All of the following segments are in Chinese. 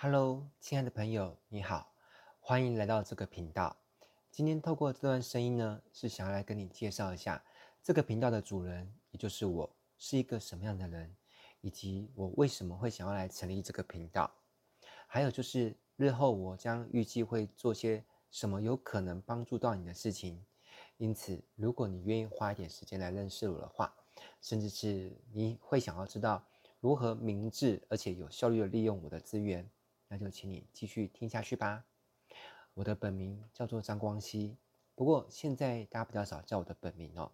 Hello，亲爱的朋友，你好，欢迎来到这个频道。今天透过这段声音呢，是想要来跟你介绍一下这个频道的主人，也就是我是一个什么样的人，以及我为什么会想要来成立这个频道。还有就是日后我将预计会做些什么有可能帮助到你的事情。因此，如果你愿意花一点时间来认识我的话，甚至是你会想要知道如何明智而且有效率的利用我的资源。那就请你继续听下去吧。我的本名叫做张光熙，不过现在大家比较少叫我的本名哦，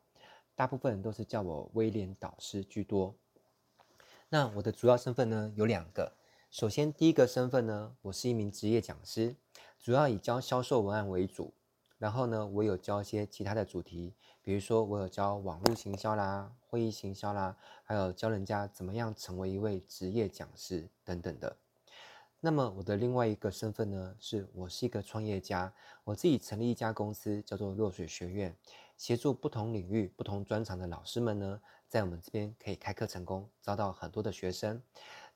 大部分人都是叫我威廉导师居多。那我的主要身份呢，有两个，首先第一个身份呢，我是一名职业讲师，主要以教销售文案为主。然后呢，我有教一些其他的主题，比如说我有教网络行销啦、会议行销啦，还有教人家怎么样成为一位职业讲师等等的。那么我的另外一个身份呢，是我是一个创业家，我自己成立一家公司，叫做落水学院，协助不同领域、不同专长的老师们呢，在我们这边可以开课成功，招到很多的学生。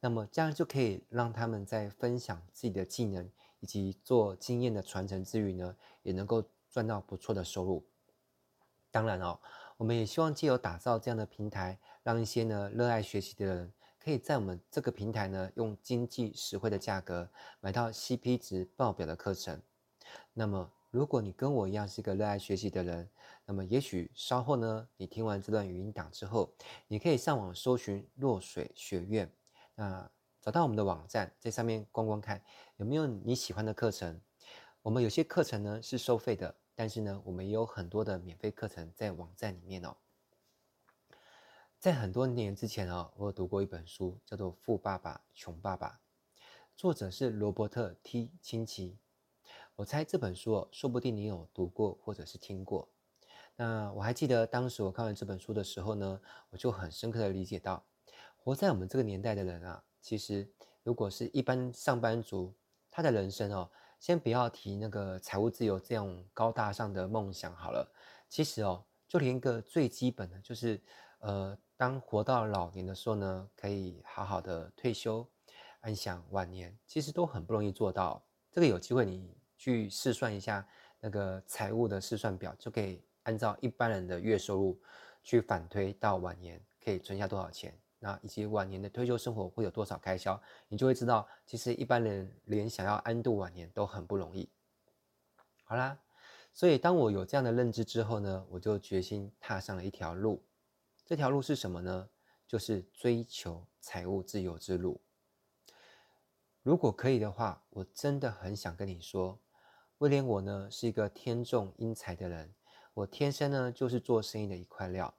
那么这样就可以让他们在分享自己的技能以及做经验的传承之余呢，也能够赚到不错的收入。当然哦，我们也希望借由打造这样的平台，让一些呢热爱学习的人。可以在我们这个平台呢，用经济实惠的价格买到 CP 值爆表的课程。那么，如果你跟我一样是一个热爱学习的人，那么也许稍后呢，你听完这段语音档之后，你可以上网搜寻落水学院，那找到我们的网站，在上面逛逛看有没有你喜欢的课程。我们有些课程呢是收费的，但是呢，我们也有很多的免费课程在网站里面哦。在很多年之前啊，我有读过一本书，叫做《富爸爸穷爸爸》，作者是罗伯特 ·T· 清崎。我猜这本书哦，说不定你有读过或者是听过。那我还记得当时我看完这本书的时候呢，我就很深刻的理解到，活在我们这个年代的人啊，其实如果是一般上班族，他的人生哦，先不要提那个财务自由这样高大上的梦想好了，其实哦，就连一个最基本的就是。呃，当活到老年的时候呢，可以好好的退休，安享晚年，其实都很不容易做到。这个有机会你去试算一下那个财务的试算表，就可以按照一般人的月收入去反推到晚年可以存下多少钱，那以及晚年的退休生活会有多少开销，你就会知道，其实一般人连想要安度晚年都很不容易。好啦，所以当我有这样的认知之后呢，我就决心踏上了一条路。这条路是什么呢？就是追求财务自由之路。如果可以的话，我真的很想跟你说，威廉我呢是一个天纵英才的人，我天生呢就是做生意的一块料。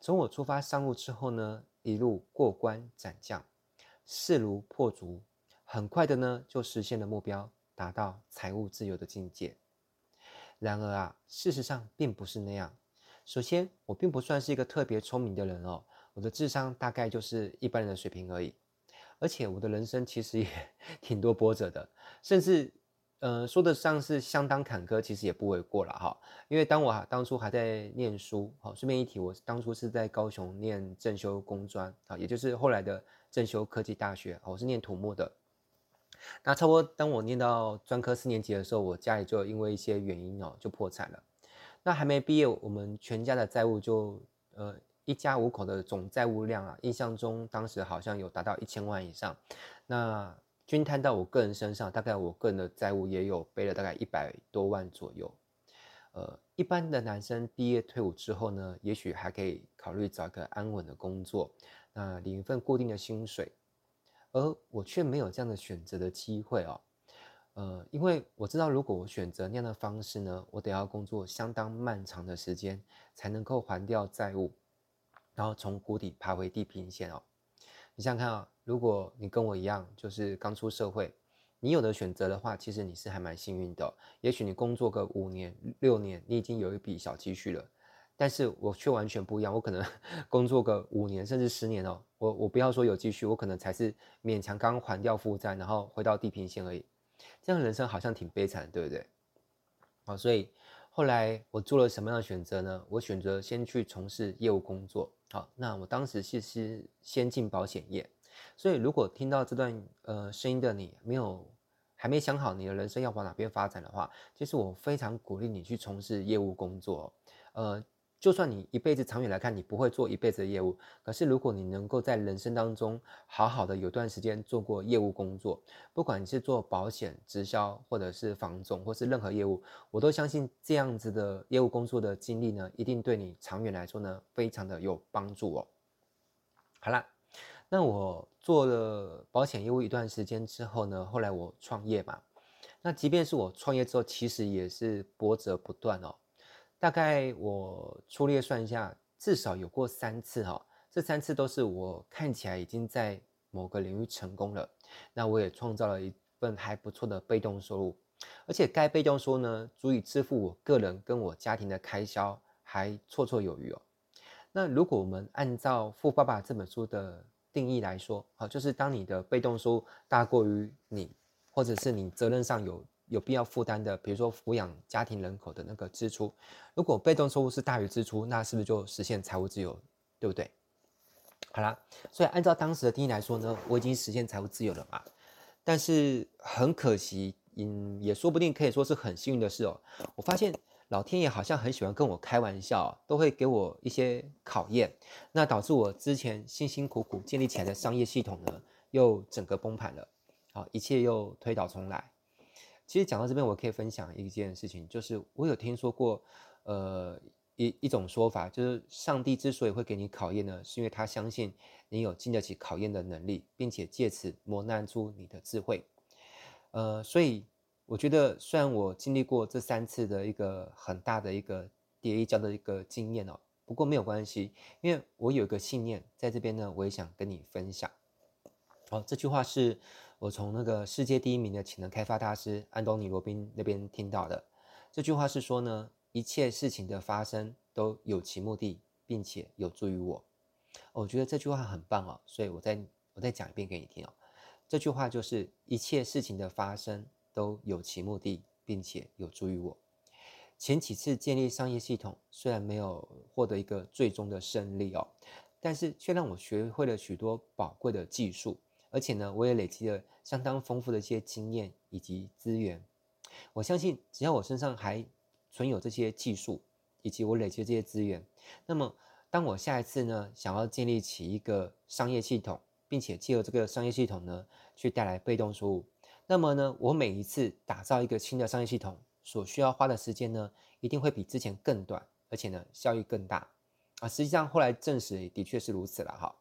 从我出发上路之后呢，一路过关斩将，势如破竹，很快的呢就实现了目标，达到财务自由的境界。然而啊，事实上并不是那样。首先，我并不算是一个特别聪明的人哦，我的智商大概就是一般人的水平而已。而且，我的人生其实也 挺多波折的，甚至，呃，说得上是相当坎坷，其实也不为过了哈。因为当我当初还在念书，好，顺便一提，我当初是在高雄念正修工专啊，也就是后来的正修科技大学，我是念土木的。那差不多当我念到专科四年级的时候，我家里就因为一些原因哦，就破产了。那还没毕业，我们全家的债务就呃一家五口的总债务量啊，印象中当时好像有达到一千万以上。那均摊到我个人身上，大概我个人的债务也有背了大概一百多万左右。呃，一般的男生毕业退伍之后呢，也许还可以考虑找一个安稳的工作，那领一份固定的薪水，而我却没有这样的选择的机会哦。呃，因为我知道，如果我选择那样的方式呢，我得要工作相当漫长的时间，才能够还掉债务，然后从谷底爬回地平线哦。你想想看啊，如果你跟我一样，就是刚出社会，你有的选择的话，其实你是还蛮幸运的。也许你工作个五年、六年，你已经有一笔小积蓄了，但是我却完全不一样，我可能 工作个五年甚至十年哦，我我不要说有积蓄，我可能才是勉强刚还掉负债，然后回到地平线而已。这样人生好像挺悲惨，对不对？好，所以后来我做了什么样的选择呢？我选择先去从事业务工作。好，那我当时其实先进保险业，所以如果听到这段呃声音的你没有还没想好你的人生要往哪边发展的话，其实我非常鼓励你去从事业务工作，呃。就算你一辈子长远来看，你不会做一辈子的业务，可是如果你能够在人生当中好好的有段时间做过业务工作，不管你是做保险、直销，或者是房总，或是任何业务，我都相信这样子的业务工作的经历呢，一定对你长远来说呢，非常的有帮助哦。好啦，那我做了保险业务一段时间之后呢，后来我创业嘛，那即便是我创业之后，其实也是波折不断哦。大概我粗略算一下，至少有过三次哈，这三次都是我看起来已经在某个领域成功了，那我也创造了一份还不错的被动收入，而且该被动收入呢，足以支付我个人跟我家庭的开销，还绰绰有余哦。那如果我们按照《富爸爸》这本书的定义来说，好，就是当你的被动收入大过于你，或者是你责任上有。有必要负担的，比如说抚养家庭人口的那个支出，如果被动收入是大于支出，那是不是就实现财务自由，对不对？好啦，所以按照当时的定义来说呢，我已经实现财务自由了嘛。但是很可惜，嗯，也说不定可以说是很幸运的事哦。我发现老天爷好像很喜欢跟我开玩笑，都会给我一些考验，那导致我之前辛辛苦苦建立起来的商业系统呢，又整个崩盘了，好，一切又推倒重来。其实讲到这边，我可以分享一件事情，就是我有听说过，呃，一一种说法，就是上帝之所以会给你考验呢，是因为他相信你有经得起考验的能力，并且借此磨难出你的智慧。呃，所以我觉得，虽然我经历过这三次的一个很大的一个跌一跤的一个经验哦，不过没有关系，因为我有一个信念在这边呢，我也想跟你分享。好，这句话是。我从那个世界第一名的潜能开发大师安东尼罗宾那边听到的这句话是说呢，一切事情的发生都有其目的，并且有助于我。我觉得这句话很棒哦，所以我再我再讲一遍给你听哦。这句话就是一切事情的发生都有其目的，并且有助于我。前几次建立商业系统虽然没有获得一个最终的胜利哦，但是却让我学会了许多宝贵的技术。而且呢，我也累积了相当丰富的一些经验以及资源。我相信，只要我身上还存有这些技术，以及我累积的这些资源，那么当我下一次呢，想要建立起一个商业系统，并且借由这个商业系统呢，去带来被动收入，那么呢，我每一次打造一个新的商业系统所需要花的时间呢，一定会比之前更短，而且呢，效益更大。啊，实际上后来证实的确是如此了哈。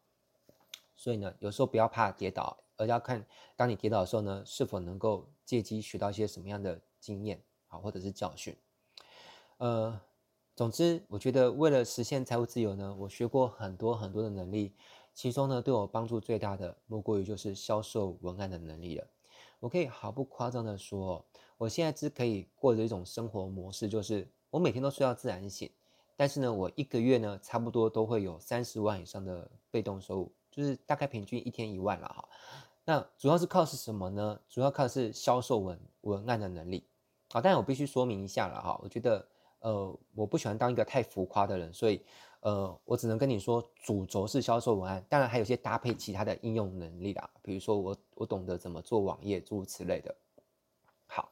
所以呢，有时候不要怕跌倒，而要看当你跌倒的时候呢，是否能够借机学到一些什么样的经验啊，或者是教训。呃，总之，我觉得为了实现财务自由呢，我学过很多很多的能力，其中呢，对我帮助最大的，莫过于就是销售文案的能力了。我可以毫不夸张的说，我现在只可以过着一种生活模式，就是我每天都睡到自然醒，但是呢，我一个月呢，差不多都会有三十万以上的被动收入。就是大概平均一天一万了哈，那主要是靠是什么呢？主要靠的是销售文文案的能力啊。但我必须说明一下了哈，我觉得呃我不喜欢当一个太浮夸的人，所以呃我只能跟你说主轴是销售文案，当然还有些搭配其他的应用能力啦，比如说我我懂得怎么做网页诸如此类的。好，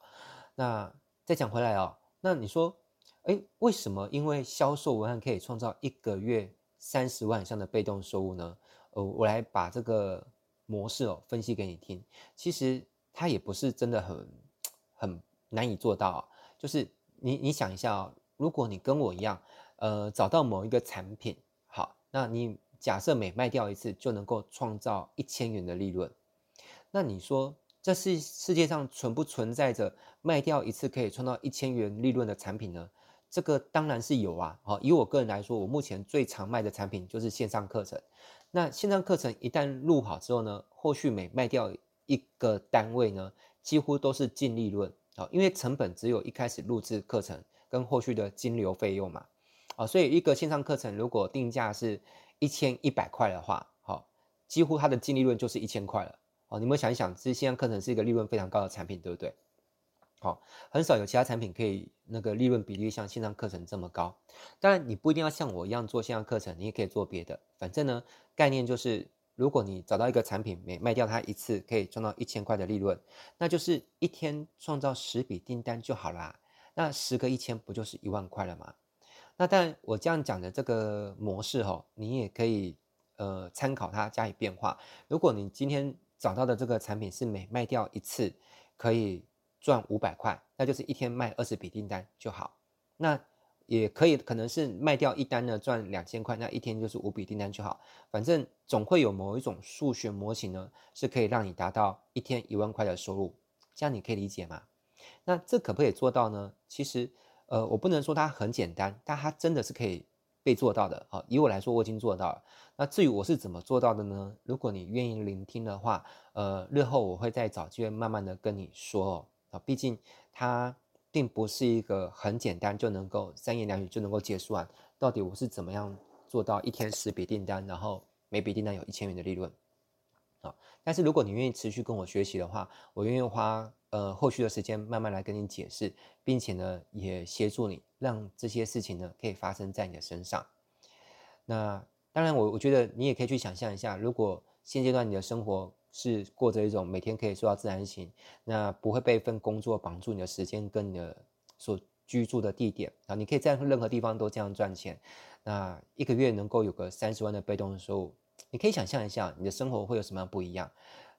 那再讲回来哦，那你说，哎，为什么因为销售文案可以创造一个月三十万以上的被动收入呢？呃，我来把这个模式哦分析给你听。其实它也不是真的很很难以做到啊。就是你你想一下哦，如果你跟我一样，呃，找到某一个产品，好，那你假设每卖掉一次就能够创造一千元的利润，那你说这是世界上存不存在着卖掉一次可以创造一千元利润的产品呢？这个当然是有啊。好，以我个人来说，我目前最常卖的产品就是线上课程。那线上课程一旦录好之后呢，后续每卖掉一个单位呢，几乎都是净利润啊，因为成本只有一开始录制课程跟后续的金流费用嘛，啊，所以一个线上课程如果定价是一千一百块的话，好，几乎它的净利润就是一千块了，哦，你们想一想，这线上课程是一个利润非常高的产品，对不对？好，很少有其他产品可以那个利润比例像线上课程这么高。当然，你不一定要像我一样做线上课程，你也可以做别的。反正呢，概念就是如果你找到一个产品，每卖掉它一次可以赚到一千块的利润，那就是一天创造十笔订单就好啦。那十个一千不就是一万块了吗？那但我这样讲的这个模式哈，你也可以呃参考它加以变化。如果你今天找到的这个产品是每卖掉一次可以赚五百块，那就是一天卖二十笔订单就好。那也可以可能是卖掉一单呢赚两千块，那一天就是五笔订单就好。反正总会有某一种数学模型呢，是可以让你达到一天一万块的收入。这样你可以理解吗？那这可不可以做到呢？其实，呃，我不能说它很简单，但它真的是可以被做到的。好，以我来说，我已经做到了。那至于我是怎么做到的呢？如果你愿意聆听的话，呃，日后我会再找机会慢慢的跟你说哦。啊，毕竟它并不是一个很简单就能够三言两语就能够结束完。到底我是怎么样做到一天十笔订单，然后每笔订单有一千元的利润？啊，但是如果你愿意持续跟我学习的话，我愿意花。呃，后续的时间慢慢来跟你解释，并且呢，也协助你让这些事情呢可以发生在你的身上。那当然，我我觉得你也可以去想象一下，如果现阶段你的生活是过着一种每天可以做到自然醒，那不会被一份工作绑住你的时间跟你的所居住的地点啊，你可以在任何地方都这样赚钱，那一个月能够有个三十万的被动收入，你可以想象一下，你的生活会有什么样不一样？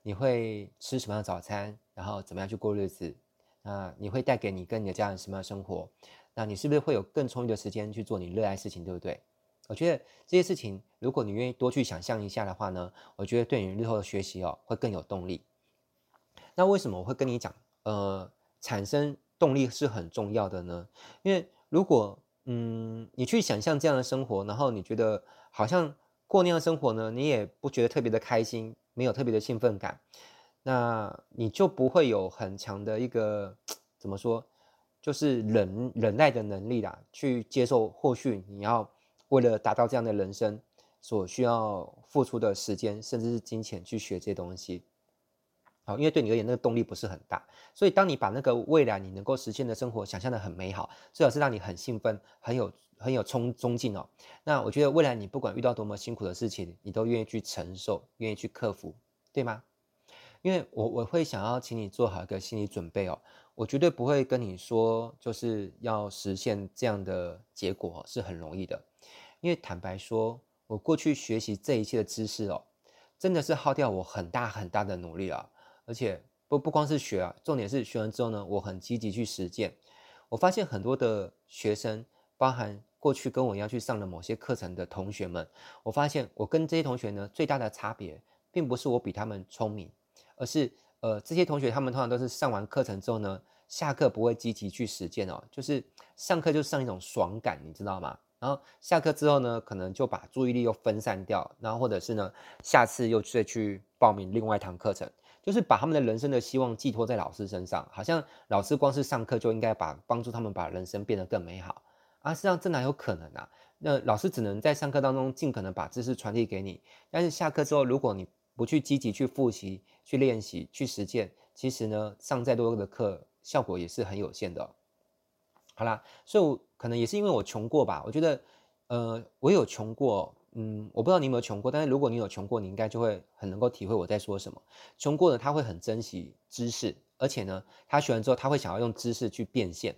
你会吃什么样的早餐？然后怎么样去过日子？那你会带给你跟你的家人什么样的生活？那你是不是会有更充裕的时间去做你热爱的事情，对不对？我觉得这些事情，如果你愿意多去想象一下的话呢，我觉得对你日后的学习哦会更有动力。那为什么我会跟你讲，呃，产生动力是很重要的呢？因为如果嗯你去想象这样的生活，然后你觉得好像过那样的生活呢，你也不觉得特别的开心。没有特别的兴奋感，那你就不会有很强的一个怎么说，就是忍忍耐的能力啦，去接受或许你要为了达到这样的人生所需要付出的时间，甚至是金钱去学这些东西。好，因为对你而言那个动力不是很大，所以当你把那个未来你能够实现的生活想象得很美好，最好是让你很兴奋、很有很有冲冲劲哦。那我觉得未来你不管遇到多么辛苦的事情，你都愿意去承受，愿意去克服，对吗？因为我我会想要请你做好一个心理准备哦，我绝对不会跟你说就是要实现这样的结果是很容易的，因为坦白说，我过去学习这一切的知识哦，真的是耗掉我很大很大的努力啊。而且不不光是学啊，重点是学完之后呢，我很积极去实践。我发现很多的学生，包含过去跟我一样去上了某些课程的同学们，我发现我跟这些同学呢，最大的差别，并不是我比他们聪明，而是呃这些同学他们通常都是上完课程之后呢，下课不会积极去实践哦，就是上课就上一种爽感，你知道吗？然后下课之后呢，可能就把注意力又分散掉，然后或者是呢，下次又再去报名另外一堂课程。就是把他们的人生的希望寄托在老师身上，好像老师光是上课就应该把帮助他们把人生变得更美好啊！实际上这哪有可能啊？那老师只能在上课当中尽可能把知识传递给你，但是下课之后，如果你不去积极去复习、去练习、去实践，其实呢，上再多的课效果也是很有限的。好啦，所以我可能也是因为我穷过吧，我觉得，呃，我有穷过。嗯，我不知道你有没有穷过，但是如果你有穷过，你应该就会很能够体会我在说什么。穷过的他会很珍惜知识，而且呢，他学完之后他会想要用知识去变现。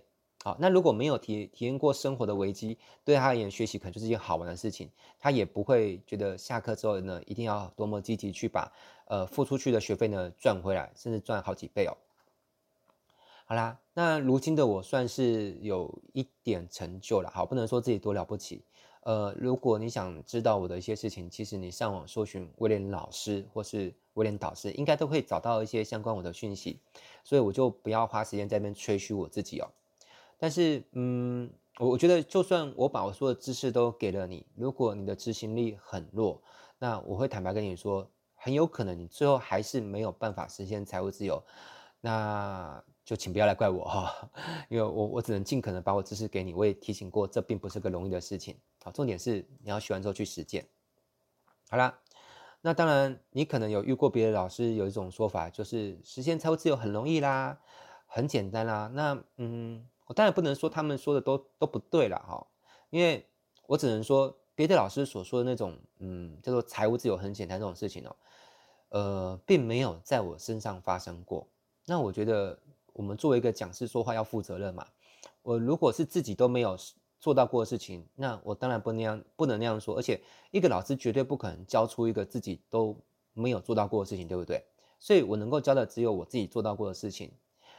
好，那如果没有体体验过生活的危机，对他而言学习可能就是一件好玩的事情，他也不会觉得下课之后呢一定要多么积极去把呃付出去的学费呢赚回来，甚至赚好几倍哦。好啦，那如今的我算是有一点成就了，好，不能说自己多了不起。呃，如果你想知道我的一些事情，其实你上网搜寻威廉老师或是威廉导师，应该都会找到一些相关我的讯息，所以我就不要花时间在那边吹嘘我自己哦。但是，嗯，我我觉得就算我把我说的知识都给了你，如果你的执行力很弱，那我会坦白跟你说，很有可能你最后还是没有办法实现财务自由。那就请不要来怪我哈，因为我我只能尽可能把我知识给你。我也提醒过，这并不是个容易的事情。好，重点是你要学完之后去实践。好啦，那当然你可能有遇过别的老师有一种说法，就是实现财务自由很容易啦，很简单啦。那嗯，我当然不能说他们说的都都不对了哈，因为我只能说别的老师所说的那种，嗯，叫做财务自由很简单这种事情哦，呃，并没有在我身上发生过。那我觉得，我们作为一个讲师说话要负责任嘛。我如果是自己都没有做到过的事情，那我当然不那样，不能那样说。而且，一个老师绝对不可能教出一个自己都没有做到过的事情，对不对？所以我能够教的只有我自己做到过的事情。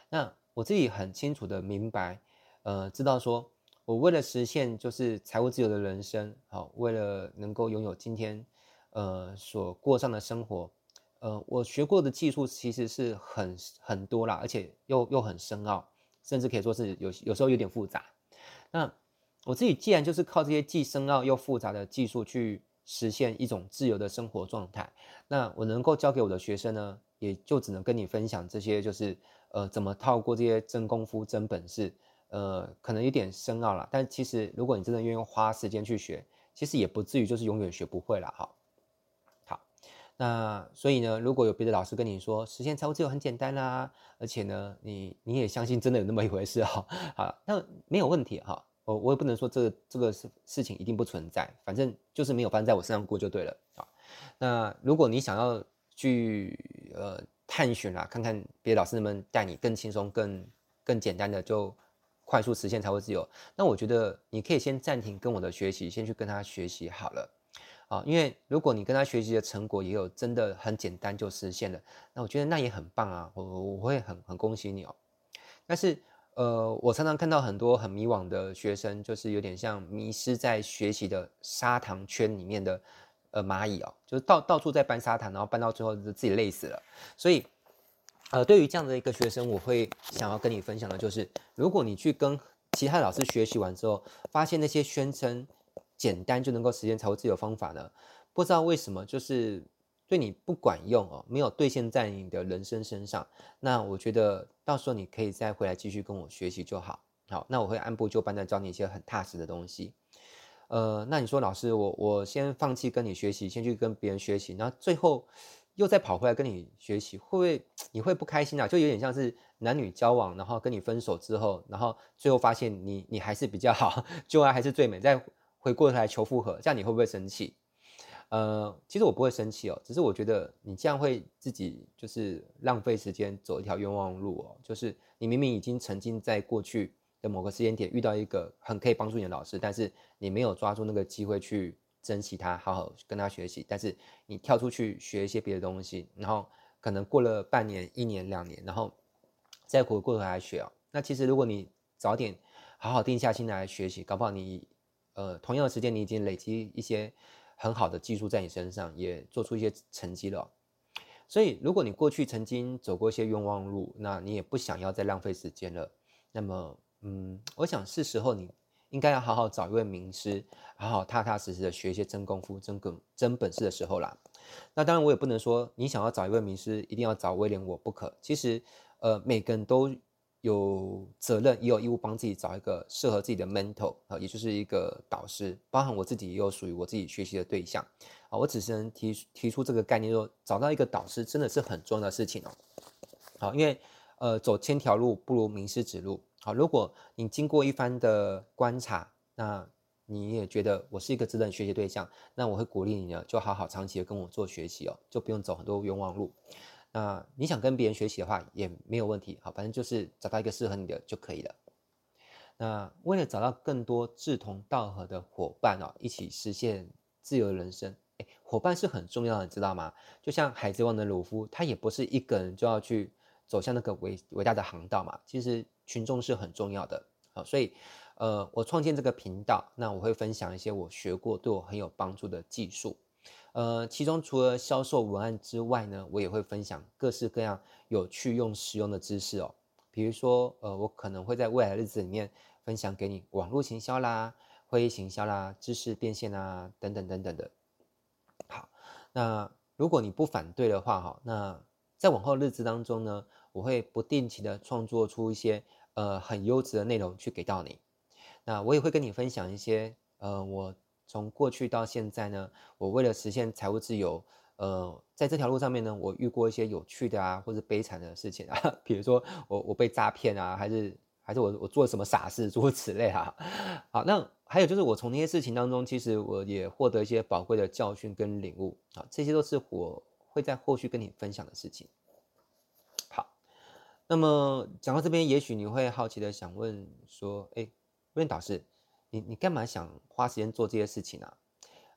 那我自己很清楚的明白，呃，知道说。我为了实现就是财务自由的人生，好，为了能够拥有今天，呃，所过上的生活，呃，我学过的技术其实是很很多啦，而且又又很深奥，甚至可以说是有有时候有点复杂。那我自己既然就是靠这些既深奥又复杂的技术去实现一种自由的生活状态，那我能够教给我的学生呢，也就只能跟你分享这些，就是呃，怎么透过这些真功夫、真本事。呃，可能有点深奥了，但其实如果你真的愿意花时间去学，其实也不至于就是永远学不会了哈。好，那所以呢，如果有别的老师跟你说实现财务自由很简单啦、啊，而且呢，你你也相信真的有那么一回事哈，好，那没有问题哈，我我也不能说这个这个事事情一定不存在，反正就是没有发生在我身上过就对了啊。那如果你想要去呃探寻啦，看看别的老师能不能带你更轻松、更更简单的就。快速实现财务自由，那我觉得你可以先暂停跟我的学习，先去跟他学习好了，啊，因为如果你跟他学习的成果也有真的很简单就实现了，那我觉得那也很棒啊，我我会很很恭喜你哦。但是呃，我常常看到很多很迷惘的学生，就是有点像迷失在学习的砂糖圈里面的呃蚂蚁哦，就是到到处在搬沙糖，然后搬到最后就自己累死了，所以。呃，对于这样的一个学生，我会想要跟你分享的就是，如果你去跟其他老师学习完之后，发现那些宣称简单就能够实现财务自由方法呢，不知道为什么就是对你不管用哦，没有兑现在你的人生身上，那我觉得到时候你可以再回来继续跟我学习就好。好，那我会按部就班的教你一些很踏实的东西。呃，那你说老师，我我先放弃跟你学习，先去跟别人学习，然后最后。又再跑回来跟你学习，会不会你会不开心啊？就有点像是男女交往，然后跟你分手之后，然后最后发现你你还是比较好，旧爱还是最美，再回过头来求复合，这样你会不会生气？呃，其实我不会生气哦，只是我觉得你这样会自己就是浪费时间走一条冤枉路哦。就是你明明已经曾经在过去的某个时间点遇到一个很可以帮助你的老师，但是你没有抓住那个机会去。珍惜他，好好跟他学习。但是你跳出去学一些别的东西，然后可能过了半年、一年、两年，然后再回过头来学哦。那其实如果你早点好好定下心来学习，搞不好你呃同样的时间你已经累积一些很好的技术在你身上，也做出一些成绩了。所以如果你过去曾经走过一些冤枉路，那你也不想要再浪费时间了。那么嗯，我想是时候你。应该要好好找一位名师，好好踏踏实实的学一些真功夫、真本真本事的时候啦。那当然，我也不能说你想要找一位名师，一定要找威廉我不可。其实，呃，每个人都有责任，也有义务帮自己找一个适合自己的 mentor 啊，也就是一个导师。包含我自己也有属于我自己学习的对象啊。我只是能提提出这个概念，说找到一个导师真的是很重要的事情哦。好，因为呃，走千条路不如名师指路。好，如果你经过一番的观察，那你也觉得我是一个值得学习对象，那我会鼓励你呢，就好好长期的跟我做学习哦，就不用走很多冤枉路。那你想跟别人学习的话也没有问题，好，反正就是找到一个适合你的就可以了。那为了找到更多志同道合的伙伴哦，一起实现自由人生，诶，伙伴是很重要的，你知道吗？就像海贼王的鲁夫，他也不是一个人就要去走向那个伟伟大的航道嘛，其实。群众是很重要的，好，所以，呃，我创建这个频道，那我会分享一些我学过对我很有帮助的技术，呃，其中除了销售文案之外呢，我也会分享各式各样有趣又实用的知识哦，比如说，呃，我可能会在未来日子里面分享给你网络行销啦、会议行销啦、知识变现啊等等等等的。好，那如果你不反对的话，哈，那在往后日子当中呢，我会不定期的创作出一些。呃，很优质的内容去给到你，那我也会跟你分享一些，呃，我从过去到现在呢，我为了实现财务自由，呃，在这条路上面呢，我遇过一些有趣的啊，或者悲惨的事情啊，比如说我我被诈骗啊，还是还是我我做了什么傻事，诸如此类啊。好，那还有就是我从那些事情当中，其实我也获得一些宝贵的教训跟领悟啊，这些都是我会在后续跟你分享的事情。那么讲到这边，也许你会好奇的想问说，哎，威廉导师，你你干嘛想花时间做这些事情啊？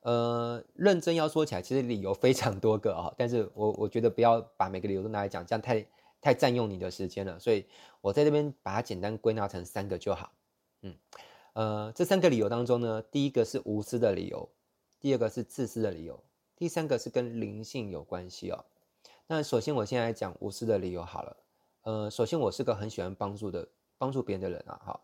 呃，认真要说起来，其实理由非常多个啊，但是我我觉得不要把每个理由都拿来讲，这样太。太占用你的时间了，所以我在这边把它简单归纳成三个就好。嗯，呃，这三个理由当中呢，第一个是无私的理由，第二个是自私的理由，第三个是跟灵性有关系哦。那首先我现在来讲无私的理由好了。呃，首先我是个很喜欢帮助的帮助别人的人啊，哈。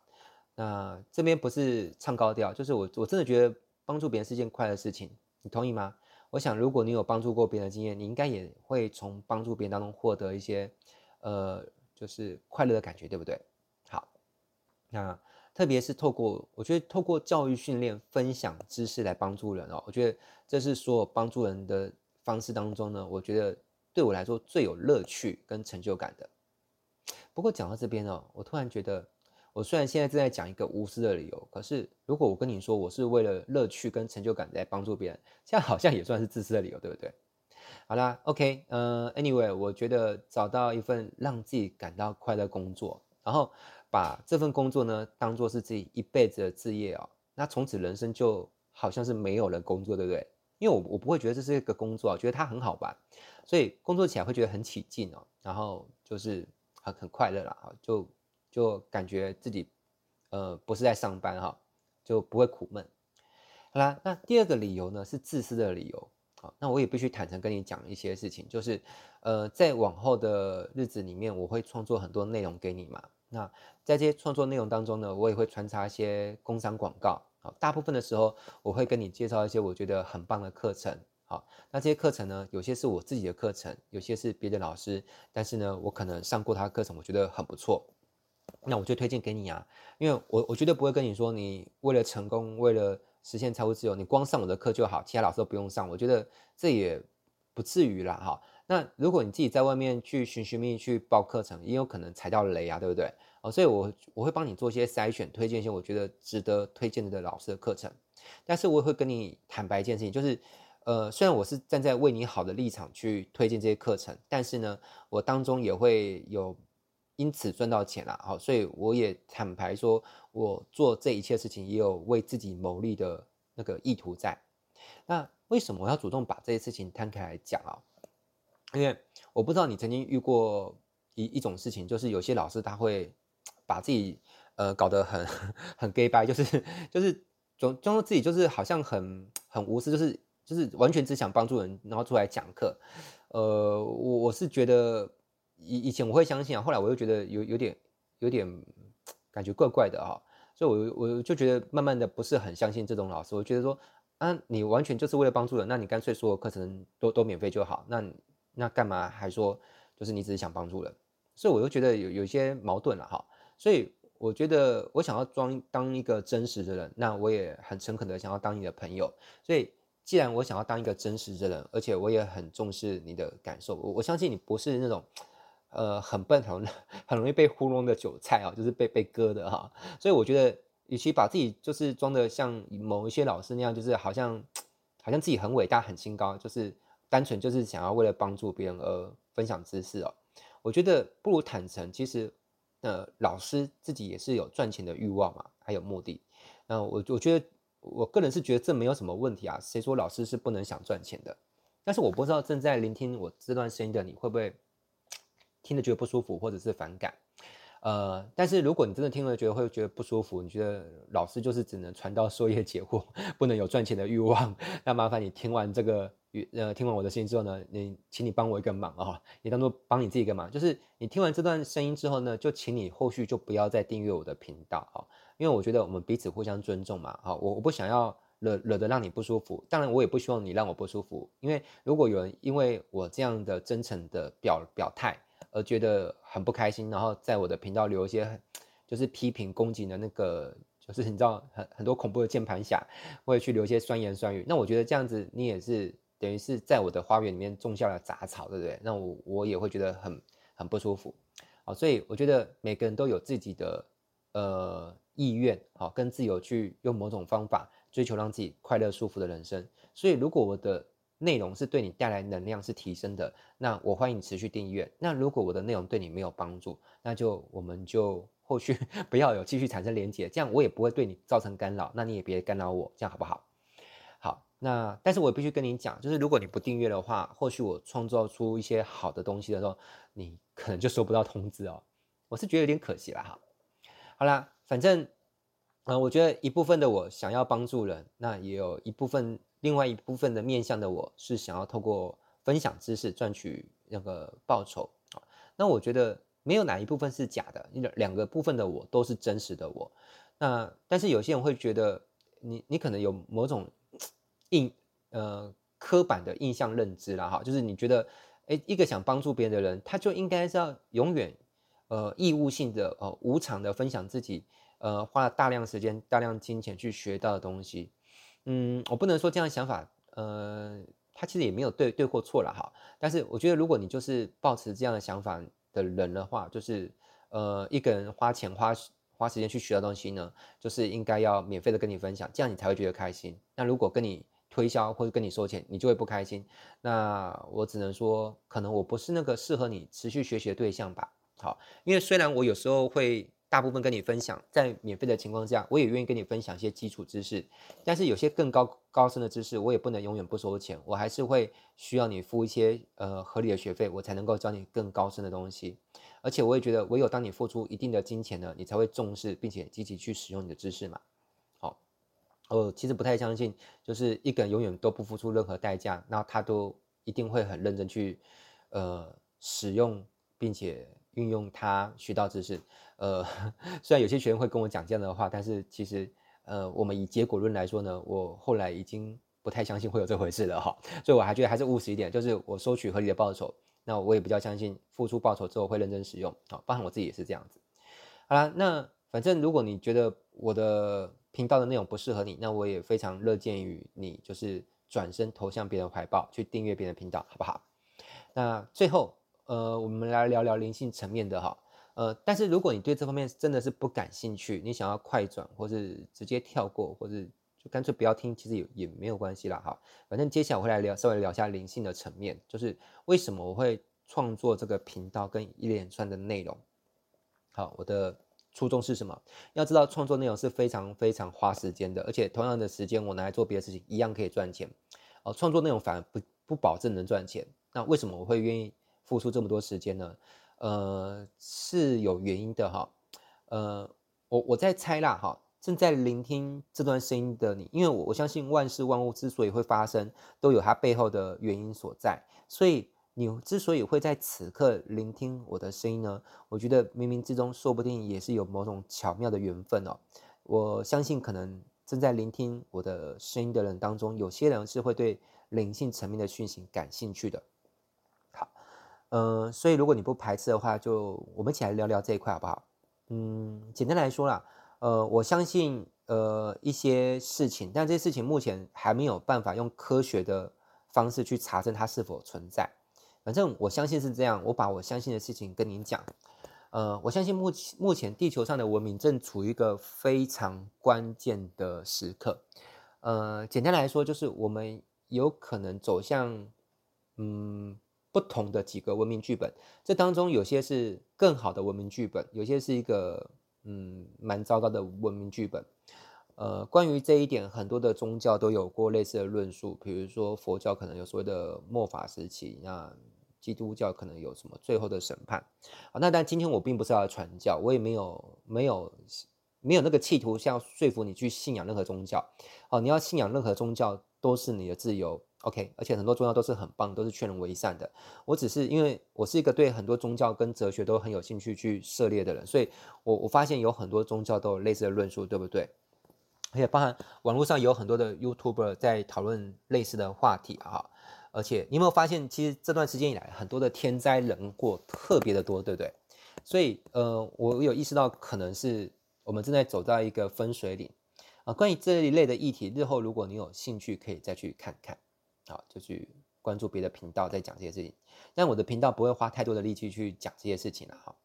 那这边不是唱高调，就是我我真的觉得帮助别人是件快乐事情，你同意吗？我想如果你有帮助过别人的经验，你应该也会从帮助别人当中获得一些。呃，就是快乐的感觉，对不对？好，那特别是透过，我觉得透过教育训练、分享知识来帮助人哦，我觉得这是所有帮助人的方式当中呢，我觉得对我来说最有乐趣跟成就感的。不过讲到这边哦，我突然觉得，我虽然现在正在讲一个无私的理由，可是如果我跟你说我是为了乐趣跟成就感在帮助别人，这样好像也算是自私的理由，对不对？好啦，OK，呃，Anyway，我觉得找到一份让自己感到快乐工作，然后把这份工作呢当做是自己一辈子的志业哦，那从此人生就好像是没有了工作，对不对？因为我我不会觉得这是一个工作，觉得它很好玩，所以工作起来会觉得很起劲哦，然后就是很很快乐啦，就就感觉自己呃不是在上班哈，就不会苦闷。好啦，那第二个理由呢是自私的理由。好，那我也必须坦诚跟你讲一些事情，就是，呃，在往后的日子里面，我会创作很多内容给你嘛。那在这些创作内容当中呢，我也会穿插一些工商广告。好，大部分的时候，我会跟你介绍一些我觉得很棒的课程。好，那这些课程呢，有些是我自己的课程，有些是别的老师，但是呢，我可能上过他的课程，我觉得很不错，那我就推荐给你啊。因为我我绝对不会跟你说，你为了成功，为了实现财务自由，你光上我的课就好，其他老师都不用上。我觉得这也不至于啦，哈。那如果你自己在外面去寻寻觅觅去报课程，也有可能踩到雷啊，对不对？哦，所以我我会帮你做一些筛选，推荐一些我觉得值得推荐的老师的课程。但是我也会跟你坦白一件事情，就是，呃，虽然我是站在为你好的立场去推荐这些课程，但是呢，我当中也会有。因此赚到钱了，好，所以我也坦白说，我做这一切事情也有为自己谋利的那个意图在。那为什么我要主动把这些事情摊开来讲啊？因为我不知道你曾经遇过一一种事情，就是有些老师他会把自己呃搞得很 很假掰，就是就是装装作自己就是好像很很无私，就是就是完全只想帮助人，然后出来讲课。呃，我我是觉得。以以前我会相信啊，后来我又觉得有有点有点感觉怪怪的哈，所以我我就觉得慢慢的不是很相信这种老师。我觉得说啊，你完全就是为了帮助人，那你干脆所有课程都都免费就好，那那干嘛还说就是你只是想帮助人？所以我又觉得有有些矛盾了哈。所以我觉得我想要装当一个真实的人，那我也很诚恳的想要当你的朋友。所以既然我想要当一个真实的人，而且我也很重视你的感受，我我相信你不是那种。呃，很笨，很 很容易被糊弄的韭菜啊，就是被被割的哈。所以我觉得，与其把自己就是装的像某一些老师那样，就是好像好像自己很伟大、很清高，就是单纯就是想要为了帮助别人而分享知识哦。我觉得不如坦诚，其实呃，老师自己也是有赚钱的欲望嘛，还有目的。那我我觉得，我个人是觉得这没有什么问题啊。谁说老师是不能想赚钱的？但是我不知道正在聆听我这段声音的你会不会。听得觉得不舒服或者是反感，呃，但是如果你真的听了觉得会觉得不舒服，你觉得老师就是只能传道授业解惑，不能有赚钱的欲望，那麻烦你听完这个呃听完我的声音之后呢，你请你帮我一个忙啊、哦，你当做帮你自己一个忙，就是你听完这段声音之后呢，就请你后续就不要再订阅我的频道啊、因为我觉得我们彼此互相尊重嘛，好、我我不想要惹惹得让你不舒服，当然我也不希望你让我不舒服，因为如果有人因为我这样的真诚的表表态。而觉得很不开心，然后在我的频道留一些很就是批评攻击的那个，就是你知道很很多恐怖的键盘侠，会去留一些酸言酸语。那我觉得这样子你也是等于是在我的花园里面种下了杂草，对不对？那我我也会觉得很很不舒服。好，所以我觉得每个人都有自己的呃意愿，好，跟自由去用某种方法追求让自己快乐舒服的人生。所以，如果我的内容是对你带来能量是提升的，那我欢迎你持续订阅。那如果我的内容对你没有帮助，那就我们就后续 不要有继续产生连接，这样我也不会对你造成干扰，那你也别干扰我，这样好不好？好，那但是我必须跟你讲，就是如果你不订阅的话，后续我创造出一些好的东西的时候，你可能就收不到通知哦。我是觉得有点可惜了哈。好啦，反正，嗯、呃，我觉得一部分的我想要帮助人，那也有一部分。另外一部分的面向的我是想要透过分享知识赚取那个报酬啊，那我觉得没有哪一部分是假的，两两个部分的我都是真实的我。那但是有些人会觉得你你可能有某种印呃刻板的印象认知啦哈，就是你觉得诶一个想帮助别人的人，他就应该是要永远呃义务性的呃无偿的分享自己呃花了大量时间大量金钱去学到的东西。嗯，我不能说这样的想法，呃，他其实也没有对对或错了哈。但是我觉得，如果你就是抱持这样的想法的人的话，就是呃，一个人花钱花花时间去学到东西呢，就是应该要免费的跟你分享，这样你才会觉得开心。那如果跟你推销或者跟你收钱，你就会不开心。那我只能说，可能我不是那个适合你持续学习的对象吧。好，因为虽然我有时候会。大部分跟你分享，在免费的情况下，我也愿意跟你分享一些基础知识。但是有些更高高深的知识，我也不能永远不收钱，我还是会需要你付一些呃合理的学费，我才能够教你更高深的东西。而且我也觉得，唯有当你付出一定的金钱呢，你才会重视并且积极去使用你的知识嘛。好，我其实不太相信，就是一个人永远都不付出任何代价，那他都一定会很认真去呃使用并且。运用它学到知识，呃，虽然有些学员会跟我讲这样的话，但是其实，呃，我们以结果论来说呢，我后来已经不太相信会有这回事了哈，所以我还觉得还是务实一点，就是我收取合理的报酬，那我也比较相信付出报酬之后会认真使用，啊，包含我自己也是这样子。好啦，那反正如果你觉得我的频道的内容不适合你，那我也非常乐见于你就是转身投向别人怀抱，去订阅别人频道，好不好？那最后。呃，我们来聊聊灵性层面的哈，呃，但是如果你对这方面真的是不感兴趣，你想要快转，或是直接跳过，或是就干脆不要听，其实也也没有关系啦哈。反正接下来我会来聊，稍微聊一下灵性的层面，就是为什么我会创作这个频道跟一连串的内容。好，我的初衷是什么？要知道创作内容是非常非常花时间的，而且同样的时间我拿来做别的事情，一样可以赚钱。哦，创作内容反而不不保证能赚钱。那为什么我会愿意？付出这么多时间呢，呃，是有原因的哈，呃，我我在猜啦哈，正在聆听这段声音的你，因为我我相信万事万物之所以会发生，都有它背后的原因所在，所以你之所以会在此刻聆听我的声音呢，我觉得冥冥之中说不定也是有某种巧妙的缘分哦。我相信可能正在聆听我的声音的人当中，有些人是会对灵性层面的讯息感兴趣的。呃，所以如果你不排斥的话，就我们一起来聊聊这一块好不好？嗯，简单来说啦，呃，我相信呃一些事情，但这些事情目前还没有办法用科学的方式去查证它是否存在。反正我相信是这样，我把我相信的事情跟您讲。呃，我相信目前目前地球上的文明正处于一个非常关键的时刻。呃，简单来说，就是我们有可能走向，嗯。不同的几个文明剧本，这当中有些是更好的文明剧本，有些是一个嗯蛮糟糕的文明剧本。呃，关于这一点，很多的宗教都有过类似的论述，比如说佛教可能有所谓的末法时期，那基督教可能有什么最后的审判。啊，那但今天我并不是要传教，我也没有没有没有那个企图，想说服你去信仰任何宗教。哦，你要信仰任何宗教都是你的自由。OK，而且很多宗教都是很棒，都是劝人为善的。我只是因为我是一个对很多宗教跟哲学都很有兴趣去涉猎的人，所以我我发现有很多宗教都有类似的论述，对不对？而且包含网络上有很多的 YouTuber 在讨论类似的话题啊。而且你有没有发现，其实这段时间以来，很多的天灾人祸特别的多，对不对？所以呃，我有意识到可能是我们正在走到一个分水岭啊。关于这一类的议题，日后如果你有兴趣，可以再去看看。好，就去关注别的频道，在讲这些事情。但我的频道不会花太多的力气去讲这些事情了哈。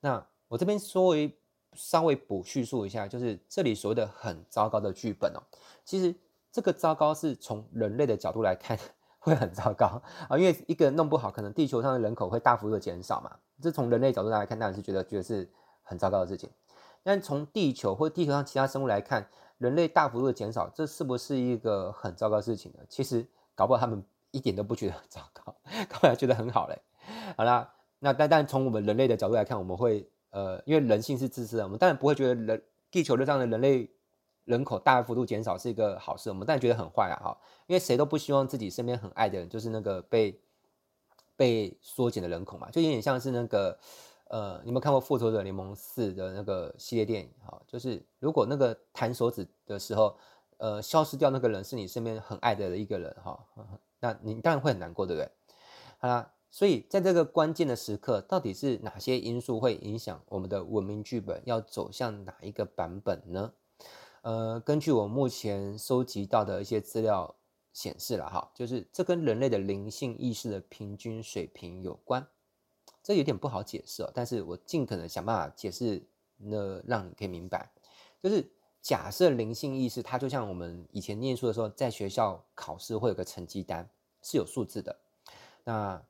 那我这边说为稍微补叙述一下，就是这里所谓的很糟糕的剧本哦，其实这个糟糕是从人类的角度来看 会很糟糕啊，因为一个弄不好，可能地球上的人口会大幅度的减少嘛。这从人类角度来看，当然是觉得觉得是很糟糕的事情。但从地球或地球上其他生物来看，人类大幅度的减少，这是不是一个很糟糕的事情呢？其实搞不好他们一点都不觉得糟糕，搞不好觉得很好嘞。好啦，那但但从我们人类的角度来看，我们会。呃，因为人性是自私的，我们当然不会觉得人地球上的人类人口大幅度减少是一个好事，我们当然觉得很坏啊哈，因为谁都不希望自己身边很爱的人就是那个被被缩减的人口嘛，就有点像是那个呃，你有没有看过《复仇者联盟四》的那个系列电影哈？就是如果那个弹手指的时候，呃，消失掉那个人是你身边很爱的一个人哈，那你当然会很难过，对不对？好啦。所以，在这个关键的时刻，到底是哪些因素会影响我们的文明剧本要走向哪一个版本呢？呃，根据我目前收集到的一些资料显示了哈，就是这跟人类的灵性意识的平均水平有关。这有点不好解释哦，但是我尽可能想办法解释，那让你可以明白。就是假设灵性意识，它就像我们以前念书的时候，在学校考试会有个成绩单，是有数字的。那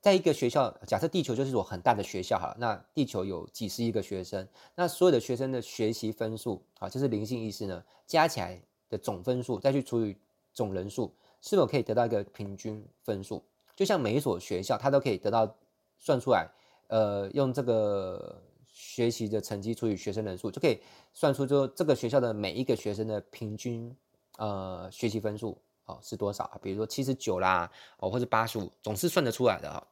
在一个学校，假设地球就是一所很大的学校哈，那地球有几十亿个学生，那所有的学生的学习分数啊，就是灵性意识呢，加起来的总分数，再去除以总人数，是否可以得到一个平均分数？就像每一所学校，它都可以得到算出来，呃，用这个学习的成绩除以学生人数，就可以算出就这个学校的每一个学生的平均呃学习分数。哦，是多少啊？比如说七十九啦，哦，或者八十五，总是算得出来的哈。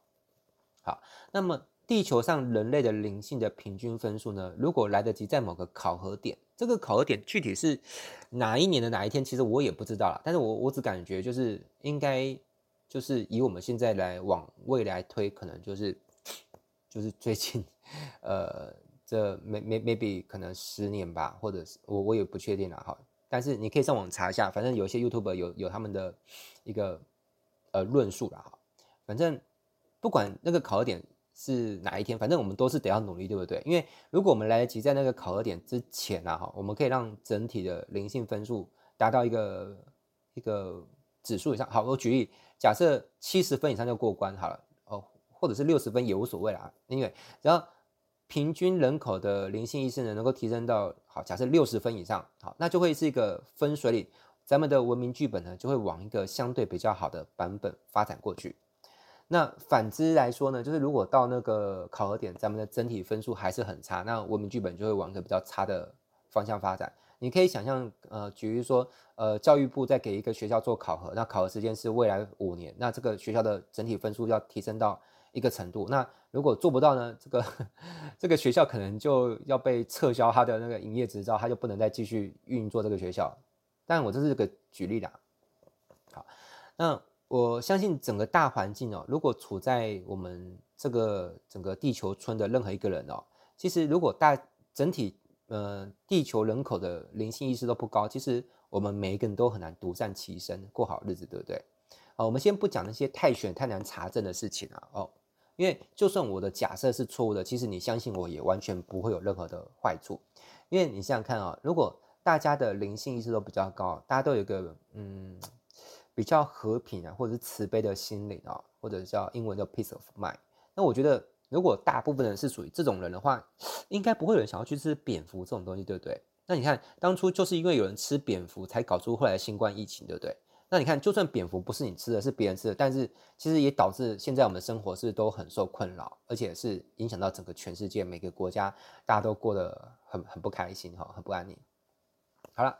好，那么地球上人类的灵性的平均分数呢？如果来得及在某个考核点，这个考核点具体是哪一年的哪一天，其实我也不知道了。但是我我只感觉就是应该就是以我们现在来往未来推，可能就是就是最近，呃，这 may maybe 可能十年吧，或者是我我也不确定了哈。但是你可以上网查一下，反正有些 YouTube 有有他们的一个呃论述了哈。反正不管那个考核点是哪一天，反正我们都是得要努力，对不对？因为如果我们来得及在那个考核点之前啊哈，我们可以让整体的灵性分数达到一个一个指数以上。好，我举例，假设七十分以上就过关好了哦，或者是六十分也无所谓啦，因为只要平均人口的灵性意识呢，能够提升到好，假设六十分以上，好，那就会是一个分水岭，咱们的文明剧本呢，就会往一个相对比较好的版本发展过去。那反之来说呢，就是如果到那个考核点，咱们的整体分数还是很差，那文明剧本就会往一个比较差的方向发展。你可以想象，呃，举例说，呃，教育部在给一个学校做考核，那考核时间是未来五年，那这个学校的整体分数要提升到一个程度，那如果做不到呢？这个这个学校可能就要被撤销他的那个营业执照，他就不能再继续运作这个学校。但我这是个举例啦。好，那我相信整个大环境哦，如果处在我们这个整个地球村的任何一个人哦，其实如果大整体呃地球人口的灵性意识都不高，其实我们每一个人都很难独善其身过好日子，对不对？好，我们先不讲那些太玄太难查证的事情啊，哦。因为就算我的假设是错误的，其实你相信我也完全不会有任何的坏处。因为你想想看啊，如果大家的灵性意识都比较高，大家都有一个嗯比较和平啊，或者是慈悲的心灵啊，或者叫英文叫 peace of mind，那我觉得如果大部分人是属于这种人的话，应该不会有人想要去吃蝙蝠这种东西，对不对？那你看当初就是因为有人吃蝙蝠，才搞出后来新冠疫情，对不对？那你看，就算蝙蝠不是你吃的，是别人吃的，但是其实也导致现在我们生活是都很受困扰，而且是影响到整个全世界每个国家，大家都过得很很不开心哈，很不安宁。好了，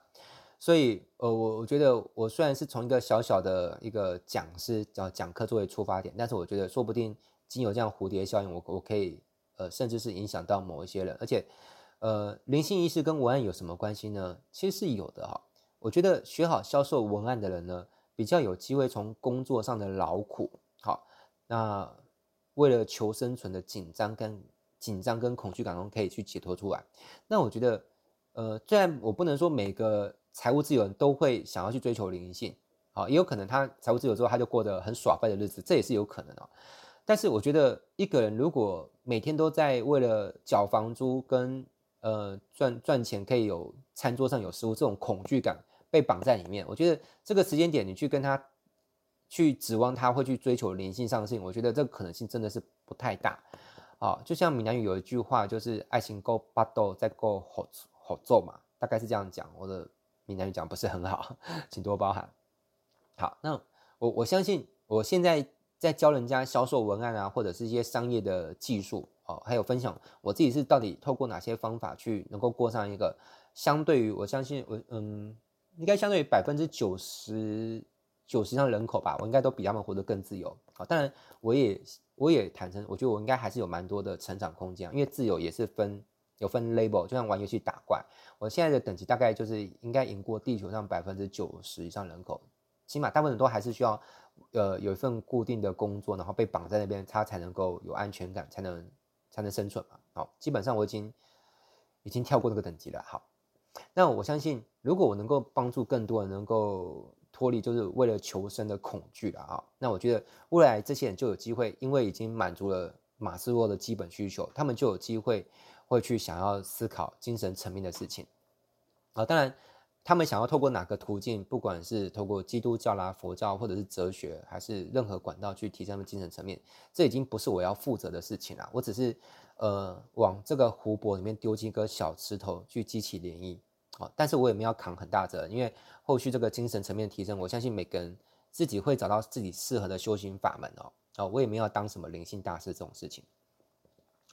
所以呃，我我觉得我虽然是从一个小小的一个讲师叫讲课作为出发点，但是我觉得说不定经由这样蝴蝶效应，我我可以呃，甚至是影响到某一些人，而且呃，灵性意识跟文案有什么关系呢？其实是有的哈。我觉得学好销售文案的人呢，比较有机会从工作上的劳苦，好，那为了求生存的紧张跟紧张跟恐惧感中可以去解脱出来。那我觉得，呃，虽然我不能说每个财务自由人都会想要去追求灵性，好，也有可能他财务自由之后他就过得很耍废的日子，这也是有可能哦。但是我觉得一个人如果每天都在为了缴房租跟呃赚赚钱可以有餐桌上有食物这种恐惧感被绑在里面。我觉得这个时间点你去跟他去指望他会去追求灵性上性，我觉得这个可能性真的是不太大啊。就像闽南语有一句话，就是爱情够巴豆再够好好做嘛，大概是这样讲。我的闽南语讲不是很好，请多包涵。好，那我我相信我现在。在教人家销售文案啊，或者是一些商业的技术哦，还有分享我自己是到底透过哪些方法去能够过上一个相对于我相信我嗯，应该相对于百分之九十九十以上人口吧，我应该都比他们活得更自由。好，当然我也我也坦诚，我觉得我应该还是有蛮多的成长空间，因为自由也是分有分 label，就像玩游戏打怪，我现在的等级大概就是应该赢过地球上百分之九十以上人口，起码大部分人都还是需要。呃，有一份固定的工作，然后被绑在那边，他才能够有安全感，才能才能生存嘛。好，基本上我已经已经跳过那个等级了。好，那我相信，如果我能够帮助更多人能够脱离，就是为了求生的恐惧了啊，那我觉得未来这些人就有机会，因为已经满足了马斯洛的基本需求，他们就有机会会去想要思考精神层面的事情。啊，当然。他们想要透过哪个途径，不管是透过基督教啦、佛教，或者是哲学，还是任何管道去提升他们精神层面，这已经不是我要负责的事情了。我只是呃往这个湖泊里面丢进一个小石头去激起涟漪啊，但是我也没有扛很大责任，因为后续这个精神层面提升，我相信每个人自己会找到自己适合的修行法门哦。哦，我也没有当什么灵性大师这种事情。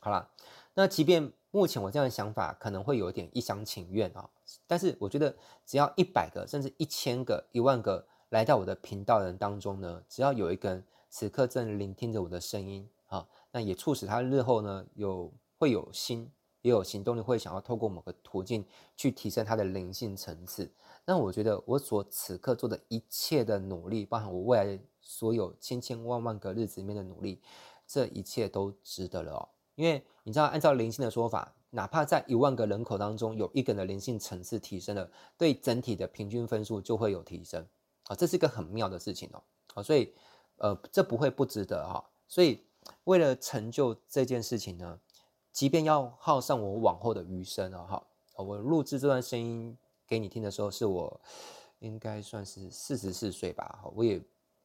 好了，那即便。目前我这样的想法可能会有点一厢情愿啊，但是我觉得只要一百个甚至一千个、一万个来到我的频道的人当中呢，只要有一个人此刻正聆听着我的声音啊，那也促使他日后呢有会有心也有行动力，会想要透过某个途径去提升他的灵性层次。那我觉得我所此刻做的一切的努力，包含我未来所有千千万万个日子里面的努力，这一切都值得了哦。因为你知道，按照灵性的说法，哪怕在一万个人口当中有一个人的灵性层次提升了，对整体的平均分数就会有提升啊，这是一个很妙的事情哦。啊，所以呃，这不会不值得哈。所以为了成就这件事情呢，即便要耗上我往后的余生啊，哈，我录制这段声音给你听的时候，是我应该算是四十四岁吧，我也。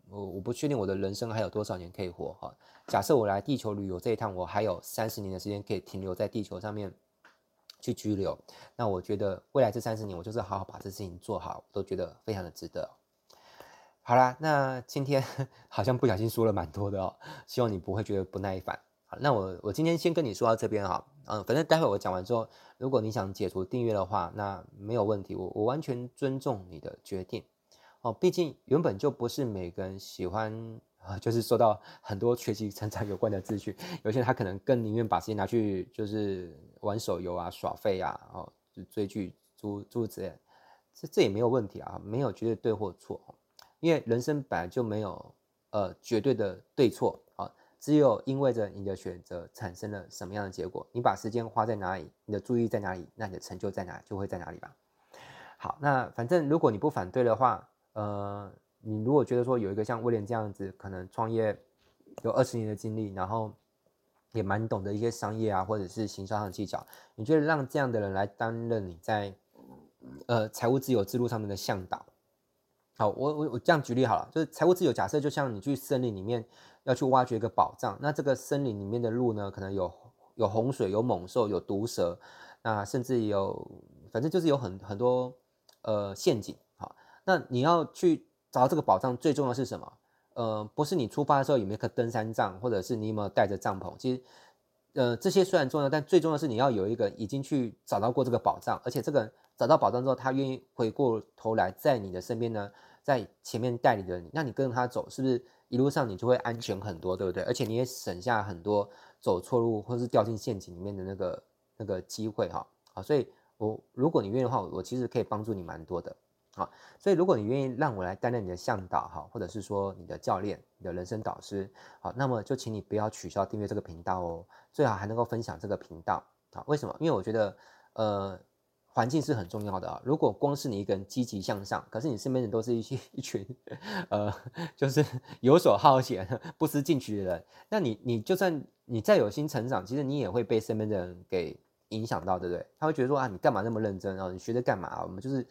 我我不确定我的人生还有多少年可以活哈。假设我来地球旅游这一趟，我还有三十年的时间可以停留在地球上面去居留，那我觉得未来这三十年，我就是好好把这事情做好，都觉得非常的值得。好啦，那今天 好像不小心说了蛮多的哦，希望你不会觉得不耐烦。好，那我我今天先跟你说到这边哈，嗯，反正待会我讲完之后，如果你想解除订阅的话，那没有问题，我我完全尊重你的决定。哦，毕竟原本就不是每个人喜欢啊，就是受到很多学习成长有关的资讯。有些人他可能更宁愿把时间拿去就是玩手游啊、耍废啊、哦，追剧、诸诸如此类，这这也没有问题啊，没有绝对对或错。因为人生本来就没有呃绝对的对错啊，只有因为着你的选择产生了什么样的结果，你把时间花在哪里，你的注意在哪里，那你的成就在哪就会在哪里吧。好，那反正如果你不反对的话。呃，你如果觉得说有一个像威廉这样子，可能创业有二十年的经历，然后也蛮懂得一些商业啊，或者是行销上的技巧，你觉得让这样的人来担任你在呃财务自由之路上面的向导？好，我我我这样举例好了，就是财务自由，假设就像你去森林里面要去挖掘一个宝藏，那这个森林里面的路呢，可能有有洪水、有猛兽、有毒蛇，那甚至有，反正就是有很很多呃陷阱。好那你要去找到这个宝藏，最重要的是什么？呃，不是你出发的时候有没有颗登山杖，或者是你有没有带着帐篷。其实，呃，这些虽然重要，但最重要是你要有一个已经去找到过这个宝藏，而且这个找到宝藏之后，他愿意回过头来在你的身边呢，在前面带领着你，那你跟着他走，是不是一路上你就会安全很多，对不对？而且你也省下很多走错路或是掉进陷阱里面的那个那个机会哈。好，所以我如果你愿意的话，我其实可以帮助你蛮多的。好，所以如果你愿意让我来担任你的向导哈，或者是说你的教练、你的人生导师，好，那么就请你不要取消订阅这个频道哦，最好还能够分享这个频道啊。为什么？因为我觉得，呃，环境是很重要的啊。如果光是你一个人积极向上，可是你身边人都是一些一群，呃，就是游手好闲、不思进取的人，那你你就算你再有心成长，其实你也会被身边的人给影响到，对不对？他会觉得说啊，你干嘛那么认真啊？你学着干嘛？我们就是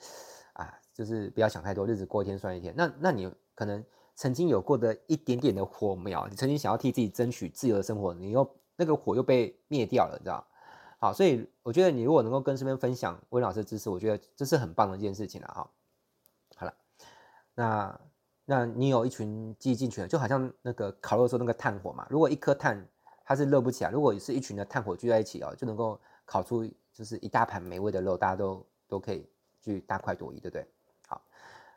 啊，就是不要想太多，日子过一天算一天。那那你可能曾经有过的一点点的火苗，你曾经想要替自己争取自由的生活，你又那个火又被灭掉了，你知道？好，所以我觉得你如果能够跟身边分享温老师的知识，我觉得这是很棒的一件事情了哈。好了，那那你有一群积极进取的，就好像那个烤肉的时候那个炭火嘛。如果一颗炭它是热不起来，如果是一群的炭火聚在一起哦，就能够烤出就是一大盘美味的肉，大家都都可以去大快朵颐，对不对？好，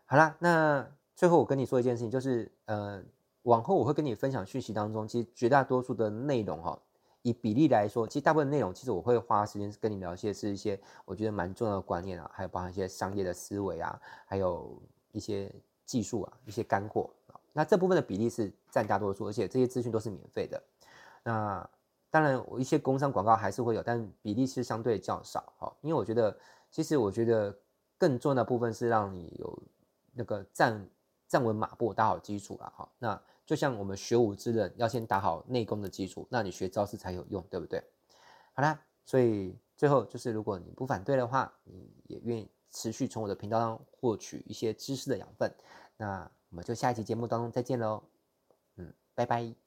好了，那最后我跟你说一件事情，就是呃，往后我会跟你分享讯息当中，其实绝大多数的内容哈。以比例来说，其实大部分内容其实我会花时间跟你聊一些，是一些我觉得蛮重要的观念啊，还有包含一些商业的思维啊，还有一些技术啊，一些干货啊。那这部分的比例是占大多数，而且这些资讯都是免费的。那当然，我一些工商广告还是会有，但比例是相对较少哈。因为我觉得，其实我觉得更重要的部分是让你有那个站站稳马步，打好基础了哈。那就像我们学武之人要先打好内功的基础，那你学招式才有用，对不对？好啦，所以最后就是，如果你不反对的话，你也愿意持续从我的频道上获取一些知识的养分，那我们就下一期节目当中再见喽，嗯，拜拜。